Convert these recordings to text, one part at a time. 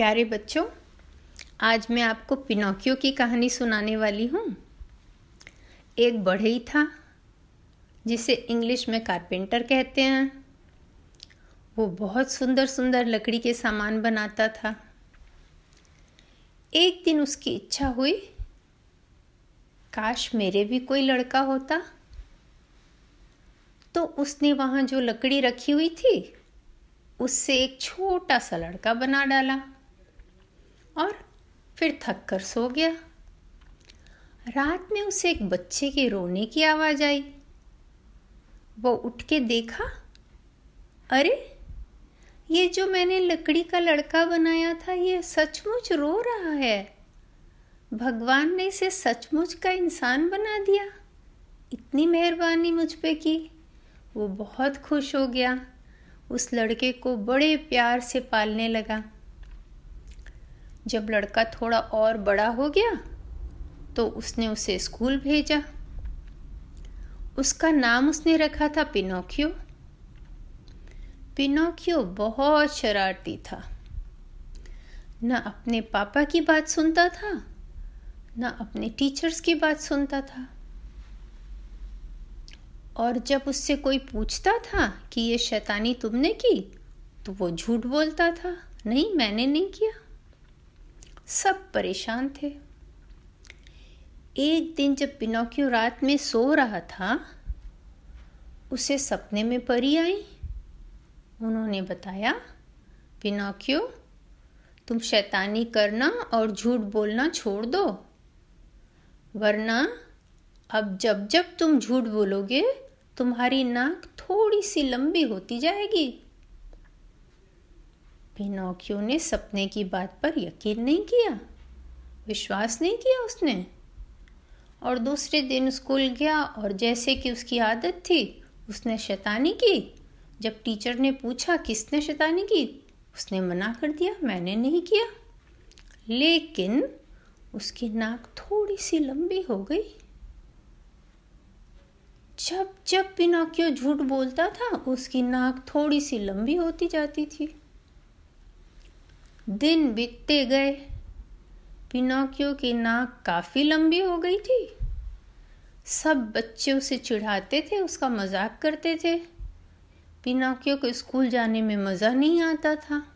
प्यारे बच्चों, आज मैं आपको पिनोकियो की कहानी सुनाने वाली हूँ। एक बढ़ई था, जिसे इंग्लिश में कारपेंटर कहते हैं। वो बहुत सुंदर सुंदर लकड़ी के सामान बनाता था। एक दिन उसकी इच्छा हुई, काश मेरे भी कोई लड़का होता। तो उसने वहाँ जो लकड़ी रखी हुई थी, उससे एक छोटा सा लड़का बना डाला। और फिर थक कर सो गया। रात में उसे एक बच्चे के रोने की आवाज़ आई। वो उठ के देखा, अरे, ये जो मैंने लकड़ी का लड़का बनाया था, ये सचमुच रो रहा है। भगवान ने इसे सचमुच का इंसान बना दिया। इतनी मेहरबानी मुझ पे की। वो बहुत खुश हो गया। उस लड़के को बड़े प्यार से पालने लगा। जब लड़का थोड़ा और बड़ा हो गया तो उसने उसे स्कूल भेजा। उसका नाम उसने रखा था पिनोकियो। पिनोकियो बहुत शरारती था। न अपने पापा की बात सुनता था, न अपने टीचर्स की बात सुनता था। और जब उससे कोई पूछता था कि ये शैतानी तुमने की तो वो झूठ बोलता था, नहीं, मैंने नहीं किया। सब परेशान थे। एक दिन जब पिनोकियो रात में सो रहा था, उसे सपने में परी आई। उन्होंने बताया, पिनोकियो, तुम शैतानी करना और झूठ बोलना छोड़ दो, वरना अब जब जब तुम झूठ बोलोगे, तुम्हारी नाक थोड़ी सी लंबी होती जाएगी। पिनोकियो ने सपने की बात पर यकीन नहीं किया। विश्वास नहीं किया उसने। और दूसरे दिन स्कूल गया और जैसे कि उसकी आदत थी, उसने शैतानी की। जब टीचर ने पूछा, किसने शैतानी की? उसने मना कर दिया, मैंने नहीं किया। लेकिन उसकी नाक थोड़ी सी लंबी हो गई। जब जब पिनोकियो झूठ बोलता था, उसकी नाक थोड़ी सी लंबी होती जाती थी। दिन बीतते गए। पिनोकियो की नाक काफ़ी लंबी हो गई थी। सब बच्चे उसे चिढ़ाते थे, उसका मज़ाक करते थे। पिनोकियो को स्कूल जाने में मज़ा नहीं आता था।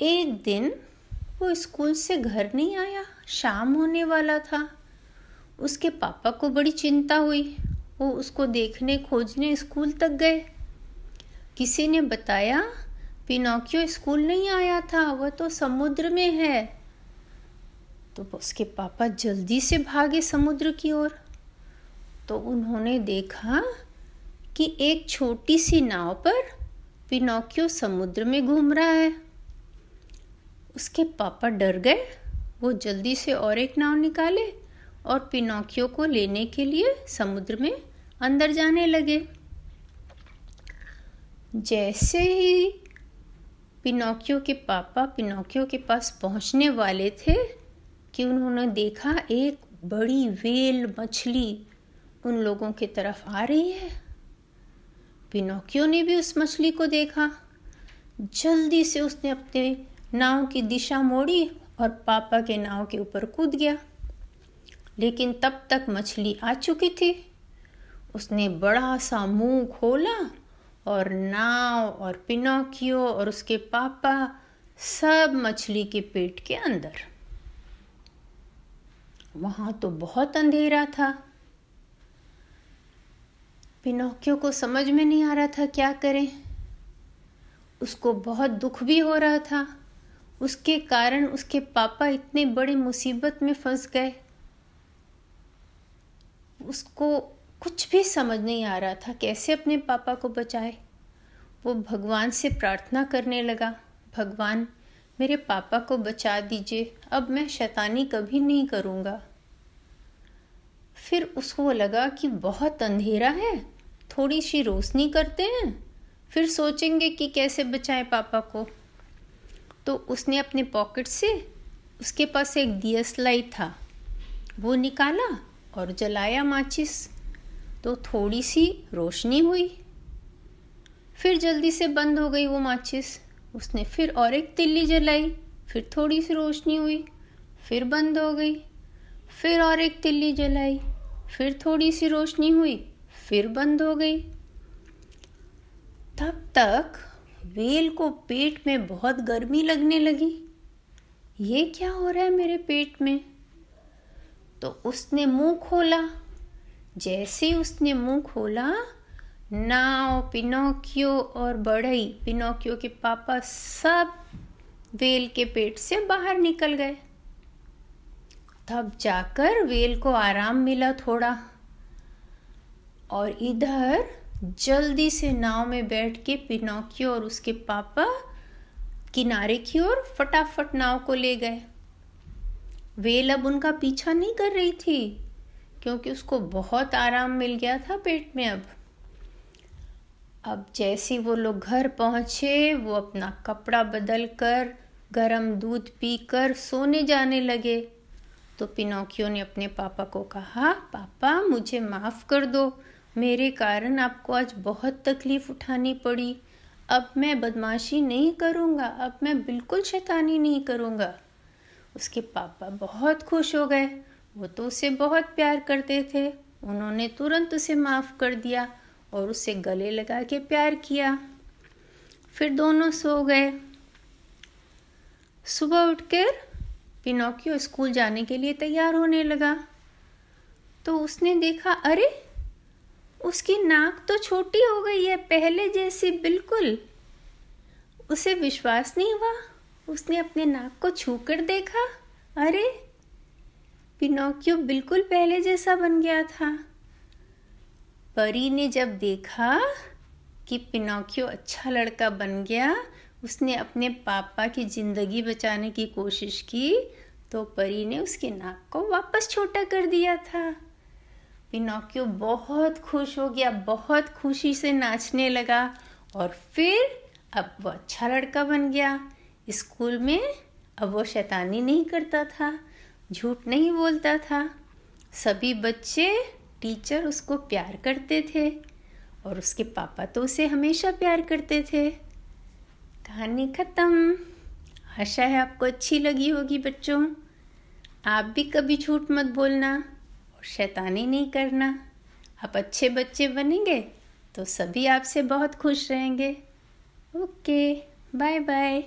एक दिन वो स्कूल से घर नहीं आया, शाम होने वाला था। उसके पापा को बड़ी चिंता हुई। वो उसको देखने खोजने स्कूल तक गए। किसी ने बताया पिनोकियो स्कूल नहीं आया था, वह तो समुद्र में है। तो उसके पापा जल्दी से भागे समुद्र की ओर। तो उन्होंने देखा कि एक छोटी सी नाव पर पिनोकियो समुद्र में घूम रहा है। उसके पापा डर गए, वो जल्दी से और एक नाव निकाले और पिनोकियो को लेने के लिए समुद्र में अंदर जाने लगे। जैसे ही पिनोकियो के पापा पिनोकियो के पास पहुँचने वाले थे कि उन्होंने देखा एक बड़ी वेल मछली उन लोगों की तरफ़ आ रही है। पिनोकियो ने भी उस मछली को देखा। जल्दी से उसने अपने नाव की दिशा मोड़ी और पापा के नाव के ऊपर कूद गया। लेकिन तब तक मछली आ चुकी थी। उसने बड़ा सा मुँह खोला और नाव और पिनोकियो और उसके पापा सब मछली के पेट के अंदर। वहाँ तो बहुत अंधेरा था। पिनोकियो को समझ में नहीं आ रहा था क्या करें। उसको बहुत दुख भी हो रहा था। उसके कारण उसके पापा इतने बड़े मुसीबत में फंस गए। उसको कुछ भी समझ नहीं आ रहा था कैसे अपने पापा को बचाए। वो भगवान से प्रार्थना करने लगा, भगवान, मेरे पापा को बचा दीजिए, अब मैं शैतानी कभी नहीं करूँगा। फिर उसको लगा कि बहुत अंधेरा है, थोड़ी सी रोशनी करते हैं, फिर सोचेंगे कि कैसे बचाएँ पापा को। तो उसने अपने पॉकेट से उसके पास एक दियस लाइट था, वो निकाला और जलाया माचिस। तो थोड़ी सी रोशनी हुई। फिर जल्दी से बंद हो गई वो माचिस। उसने फिर और एक तिल्ली जलाई, फिर थोड़ी सी रोशनी हुई, फिर बंद हो गई, फिर और एक तिल्ली जलाई, फिर थोड़ी सी रोशनी हुई, फिर बंद हो गई। तब तक वेल को पेट में बहुत गर्मी लगने लगी। ये क्या हो रहा है मेरे पेट में? तो उसने मुँह खोला। जैसे उसने मुँह खोला, नाव, पिनोकियो और बढ़ई, पिनोकियो के पापा सब वेल के पेट से बाहर निकल गए। तब जाकर वेल को आराम मिला थोड़ा और इधर जल्दी से नाव में बैठ के पिनोकियो और उसके पापा किनारे की ओर फटाफट नाव को ले गए। वेल अब उनका पीछा नहीं कर रही थी। क्योंकि उसको बहुत आराम मिल गया था पेट में अब। अब जैसे वो लोग घर पहुँचे, वो अपना कपड़ा बदल कर गर्म दूध पीकर सोने जाने लगे। तो पिनोकियो ने अपने पापा को कहा, पापा, मुझे माफ़ कर दो। मेरे कारण आपको आज बहुत तकलीफ़ उठानी पड़ी। अब मैं बदमाशी नहीं करूँगा, अब मैं बिल्कुल शैतानी नहीं करूँगा। उसके पापा बहुत खुश हो गए। वो तो उसे बहुत प्यार करते थे। उन्होंने तुरंत उसे माफ़ कर दिया और उसे गले लगा के प्यार किया। फिर दोनों सो गए। सुबह उठकर पिनोकियो स्कूल जाने के लिए तैयार होने लगा। तो उसने देखा, अरे, उसकी नाक तो छोटी हो गई है, पहले जैसी बिल्कुल। उसे विश्वास नहीं हुआ। उसने अपने नाक को छू कर देखा, अरे पिनोकियो बिल्कुल पहले जैसा बन गया था। परी ने जब देखा कि पिनोकियो अच्छा लड़का बन गया, उसने अपने पापा की ज़िंदगी बचाने की कोशिश की तो परी ने उसके नाक को वापस छोटा कर दिया था। पिनोकियो बहुत खुश हो गया, बहुत खुशी से नाचने लगा और फिर अब वो अच्छा लड़का बन गया। स्कूल में अब वो शैतानी नहीं करता था। झूठ नहीं बोलता था। सभी बच्चे, टीचर उसको प्यार करते थे और उसके पापा तो उसे हमेशा प्यार करते थे। कहानी ख़त्म। आशा है आपको अच्छी लगी होगी बच्चों। आप भी कभी झूठ मत बोलना और शैतानी नहीं करना। आप अच्छे बच्चे बनेंगे तो सभी आपसे बहुत खुश रहेंगे। Okay bye bye